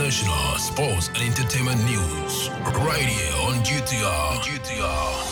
international, sports, and entertainment news. Right here on GTR. GTR.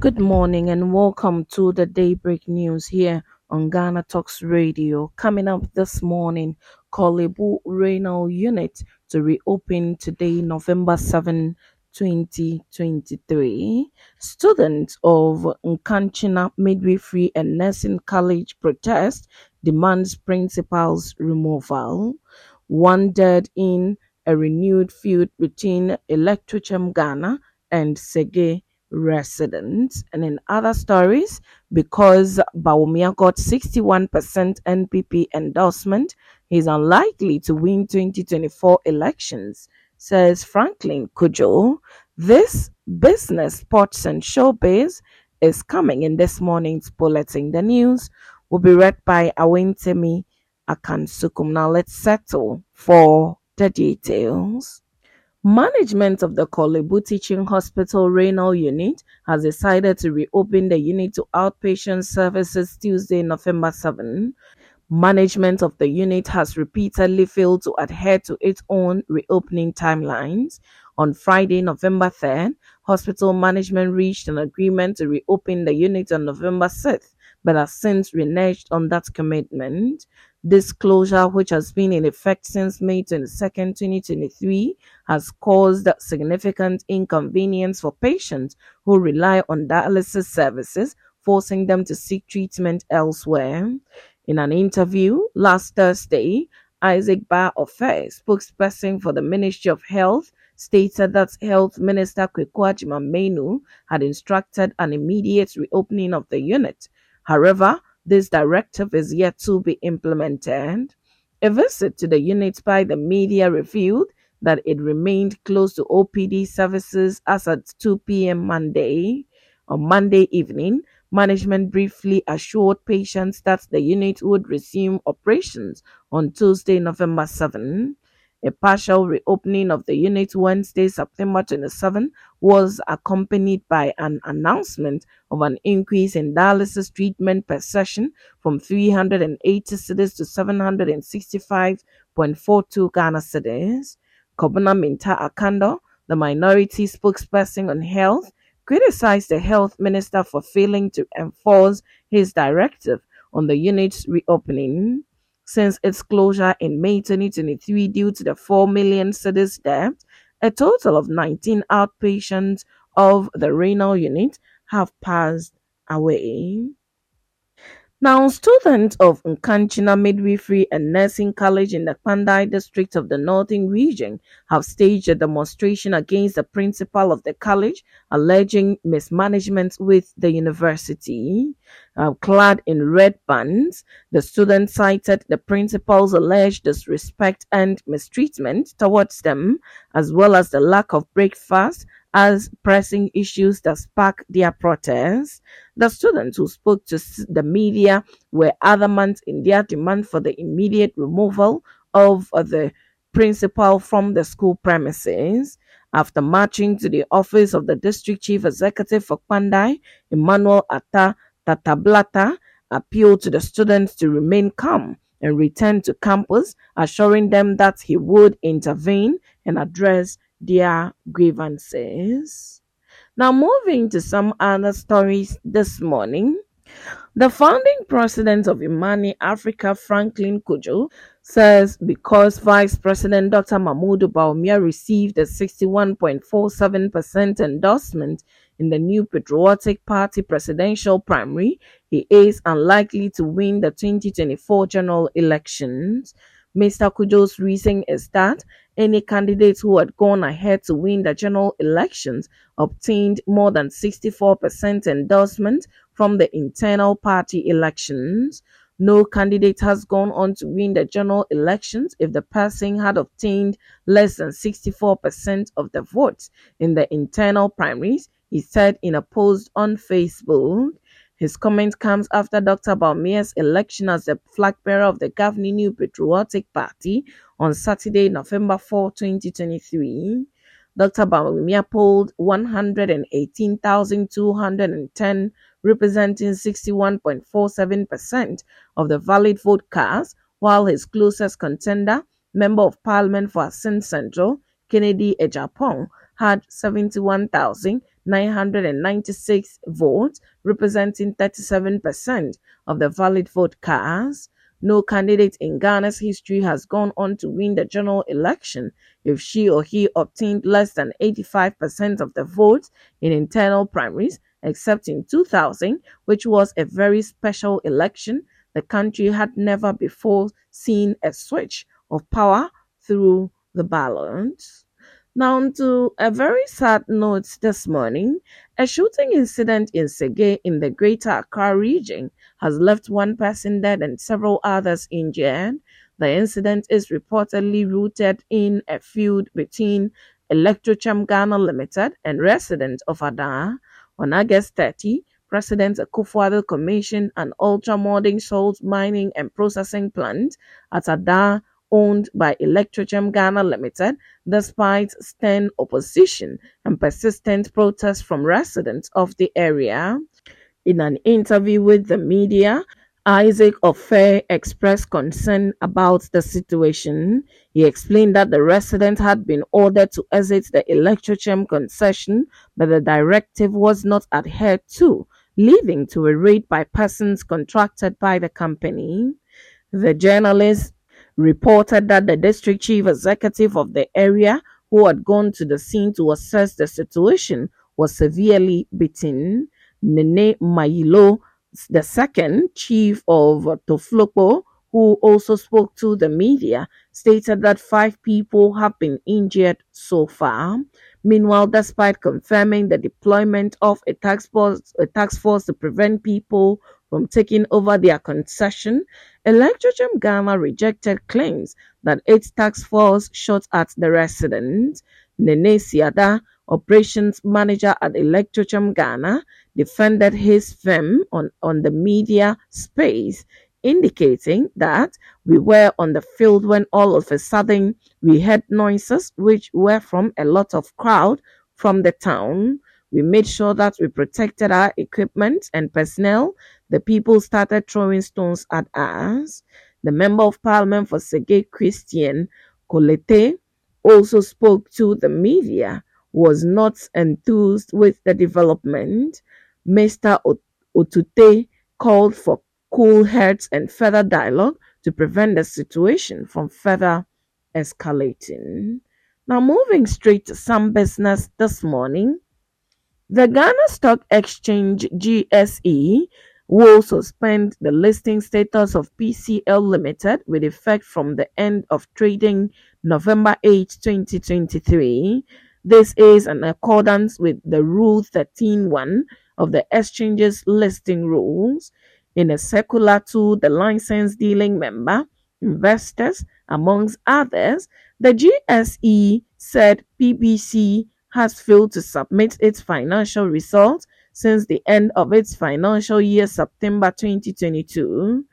Good morning and welcome to the Daybreak News here on Ghana Talks Radio. Coming up this morning, Korle Bu Renal Unit to reopen today, November 7, 2023. Students of Nkanchina Midwifery and Nursing College protest demands principal's removal. Dead in a renewed feud between Electrochem Ghana and Sege residents. And in other stories, because Bawumia got 61% NPP endorsement, he's unlikely to win 2024 elections, says Franklin Cudjoe. This business, sports, and showbiz is coming in this morning's bulletin. The news will be read by Awentemi Akansukum. Now let's settle for the details. Management of the Korle Bu Teaching Hospital Renal Unit has decided to reopen the unit to outpatient services Tuesday, November 7. Management of the unit has repeatedly failed to adhere to its own reopening timelines. On Friday, November 3rd, hospital management reached an agreement to reopen the unit on November 6th, but has since reneged on that commitment. This closure, which has been in effect since May 22, 2023, has caused significant inconvenience for patients who rely on dialysis services, forcing them to seek treatment elsewhere. In an interview last Thursday, Isaac Bar Ofe, spokesperson for the Ministry of Health, stated that Health Minister Kweku Manu had instructed an immediate reopening of the unit. However, this directive is yet to be implemented. A visit to the unit by the media revealed that it remained closed to OPD services as at 2 p.m. Monday. On Monday evening, management briefly assured patients that the unit would resume operations on Tuesday, November 7. A partial reopening of the unit Wednesday, September 27, was accompanied by an announcement of an increase in dialysis treatment per session from 380 cedis to 765.42 Ghana cedis. Kwabena Mintah Akandoh, the minority spokesperson on health, criticized the health minister for failing to enforce his directive on the unit's reopening since its closure in May 2023 due to the 4 million cedis debt, a total of 19 outpatients of the renal unit have passed away. Now, students of Nkanchina Midwifery and Nursing College in the Kpandai district of the Northern region have staged a demonstration against the principal of the college, alleging mismanagement with the university. Uh, clad in red bands, the students cited the principal's alleged disrespect and mistreatment towards them, as well as the lack of breakfast as pressing issues that sparked their protests. The students who spoke to the media were adamant in their demand for the immediate removal of uh, the principal from the school premises. After marching to the office of the district chief executive for Kpandai, Emmanuel Atta Tatablata appealed to the students to remain calm and return to campus, assuring them that he would intervene and address their grievances. Now, moving to some other stories this morning. The founding president of Imani Africa, Franklin Cudjoe, says because Vice President Dr. Mahamudu Bawumia received a 61.47% endorsement in the new Patriotic Party presidential primary, he is unlikely to win the 2024 general elections. Mr. Cudjoe's reason is that any candidate who had gone ahead to win the general elections obtained more than 64% endorsement from the internal party elections. No candidate has gone on to win the general elections if the person had obtained less than 64% of the votes in the internal primaries, he said in a post on Facebook. His comment comes after Dr. Bawumia's election as the flag bearer of the governing New Patriotic Party on Saturday, November 4, 2023. Dr. Bawumia polled 118,210, representing 61.47% of the valid vote cast, while his closest contender, Member of Parliament for Assin Central, Kennedy Agyapong, had 71,996 votes, representing 37% of the valid vote cast. No candidate in Ghana's history has gone on to win the general election if she or he obtained less than 85% of the votes in internal primaries, except in 2000, which was a very special election. The country had never before seen a switch of power through the ballot. Now, to a very sad note this morning, a shooting incident in Sege in the Greater Accra region has left one person dead and several others injured. The incident is reportedly rooted in a feud between Electrochem Ghana Limited and residents of Ada. On August 30, President Akufo-Addo commissioned an ultra-modern salt mining and processing plant at Ada owned by Electrochem Ghana Limited, despite stern opposition and persistent protests from residents of the area. In an interview with the media, Isaac Ofer expressed concern about the situation. He explained that the resident had been ordered to exit the Electrochem concession, but the directive was not adhered to, leading to a raid by persons contracted by the company. The journalist reported that the district chief executive of the area, who had gone to the scene to assess the situation, was severely beaten. Nene Mayilo, the second chief of Toflokpo, who also spoke to the media, stated that five people have been injured so far. Meanwhile, despite confirming the deployment of a task force, a force to prevent people from taking over their concession, Electrochem Ghana rejected claims that its task force shot at the resident. Nene Siada, operations manager at Electrochem Ghana, defended his firm on, on the media space, indicating that we were on the field when all of a sudden we heard noises which were from a lot of crowd from the town. We made sure that we protected our equipment and personnel. The people started throwing stones at us. The Member of Parliament for Sege Christian Corletey also spoke to the media, was not enthused with the development. Mr. Otuteye called for cool heads and further dialogue to prevent the situation from further escalating. Now, moving straight to some business this morning, the Ghana Stock Exchange (GSE) will suspend the listing status of PBC Limited with effect from the end of trading November 8, 2023. This is in accordance with the Rule 13.1 of the Exchange's listing rules. In a circular to the license dealing member, investors, amongst others, the GSE said PBC has failed to submit its financial results since the end of its financial year September 2022.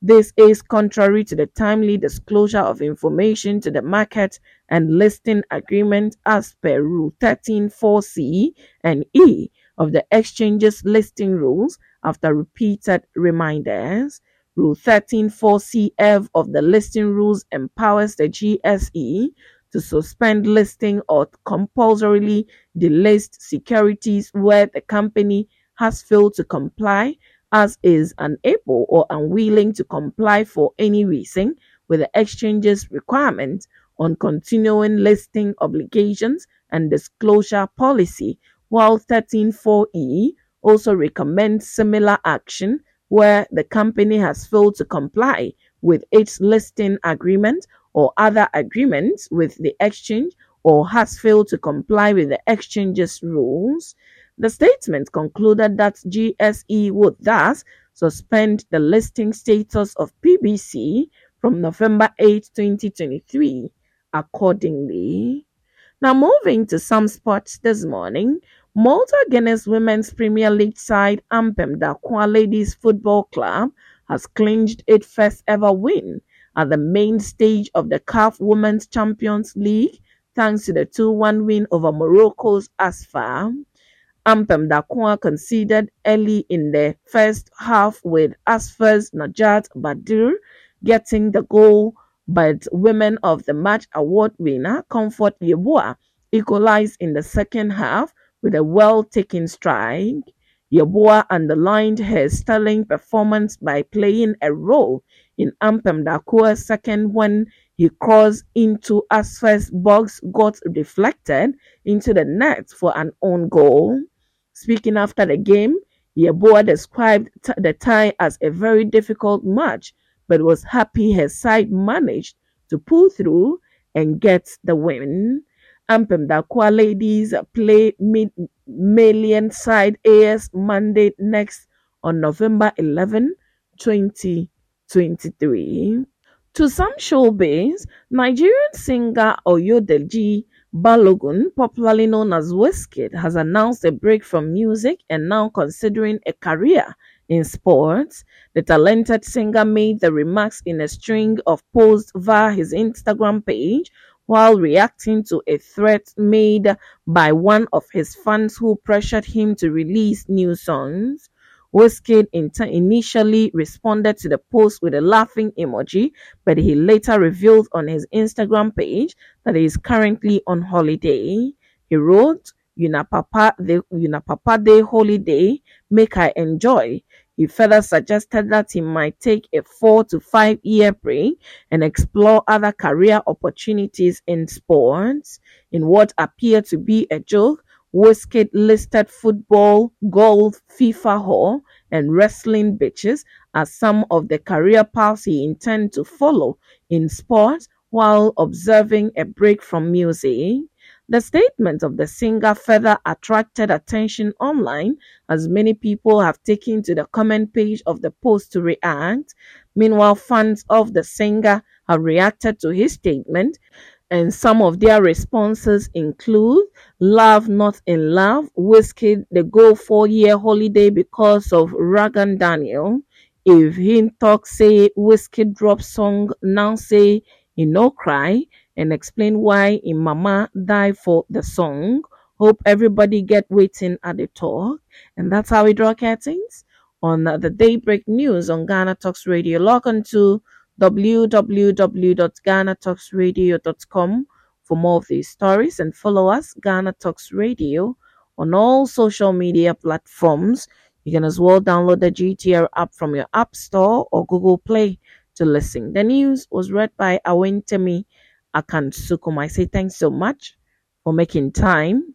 This is contrary to the timely disclosure of information to the market and listing agreement as per Rule 13.4c and e of the exchange's listing rules after repeated reminders. Rule 13.4cf of the listing rules empowers the GSE to suspend listing or compulsorily delist securities where the company has failed to comply as is unable or unwilling to comply for any reason with the exchange's requirement on continuing listing obligations and disclosure policy, while 13.4e also recommends similar action where the company has failed to comply with its listing agreement or other agreements with the exchange or has failed to comply with the exchange's rules. The statement concluded that GSE would thus suspend the listing status of PBC from November 8, 2023, accordingly. Now, moving to some sports this morning, Malta Guinness Women's Premier League side Ampem Darkwa Ladies Football Club has clinched its first ever win at the main stage of the CAF Women's Champions League thanks to the 2-1 win over Morocco's Asfar. Ampem Darkwa conceded early in the first half with Asfar's Najat Badri getting the goal, but Women of the Match award winner Comfort Yeboah equalized in the second half with a well-taken strike. Yeboah underlined her sterling performance by playing a role in Ampem Darkwa's second when he crossed into Asfar's box got deflected into the net for an own goal. Speaking after the game, Yeboah described the tie as a very difficult match but was happy her side managed to pull through and get the win. Ampem Darkwa ladies play mid-Malian side AS Mandé next on November 11, 2023. To some showbiz, Nigerian singer Ayodeji Balogun, popularly known as Wizkid, has announced a break from music and now considering a career in sports. The talented singer made the remarks in a string of posts via his Instagram page while reacting to a threat made by one of his fans who pressured him to release new songs. Wizkid initially responded to the post with a laughing emoji, but he later revealed on his Instagram page that he is currently on holiday. He wrote, Una papa the Una papa day holiday, make I enjoy. He further suggested that he might take a four to five year break and explore other career opportunities in sports. In what appeared to be a joke, Wizkid listed football, golf, FIFA hall, and wrestling bitches as some of the career paths he intends to follow in sports while observing a break from music. The statement of the singer further attracted attention online as many people have taken to the comment page of the post to react. Meanwhile, fans of the singer have reacted to his statement and some of their responses include Love Not in Love, Wizkid, the Go Four Year Holiday because of Ragan Daniel. If him talk say Wizkid drop song, now say he no cry and explain why in Mama die for the song. Hope everybody get waiting at the talk. And that's how we draw curtains on the Daybreak News on Ghana Talks Radio. Log on to www.ghanatalksradio.com for more of these stories and follow us, Ghana Talks Radio, on all social media platforms. You can as well download the GTR app from your App Store or Google Play to listen. The news was read by Awentemi Akansukum. I say thanks so much for making time.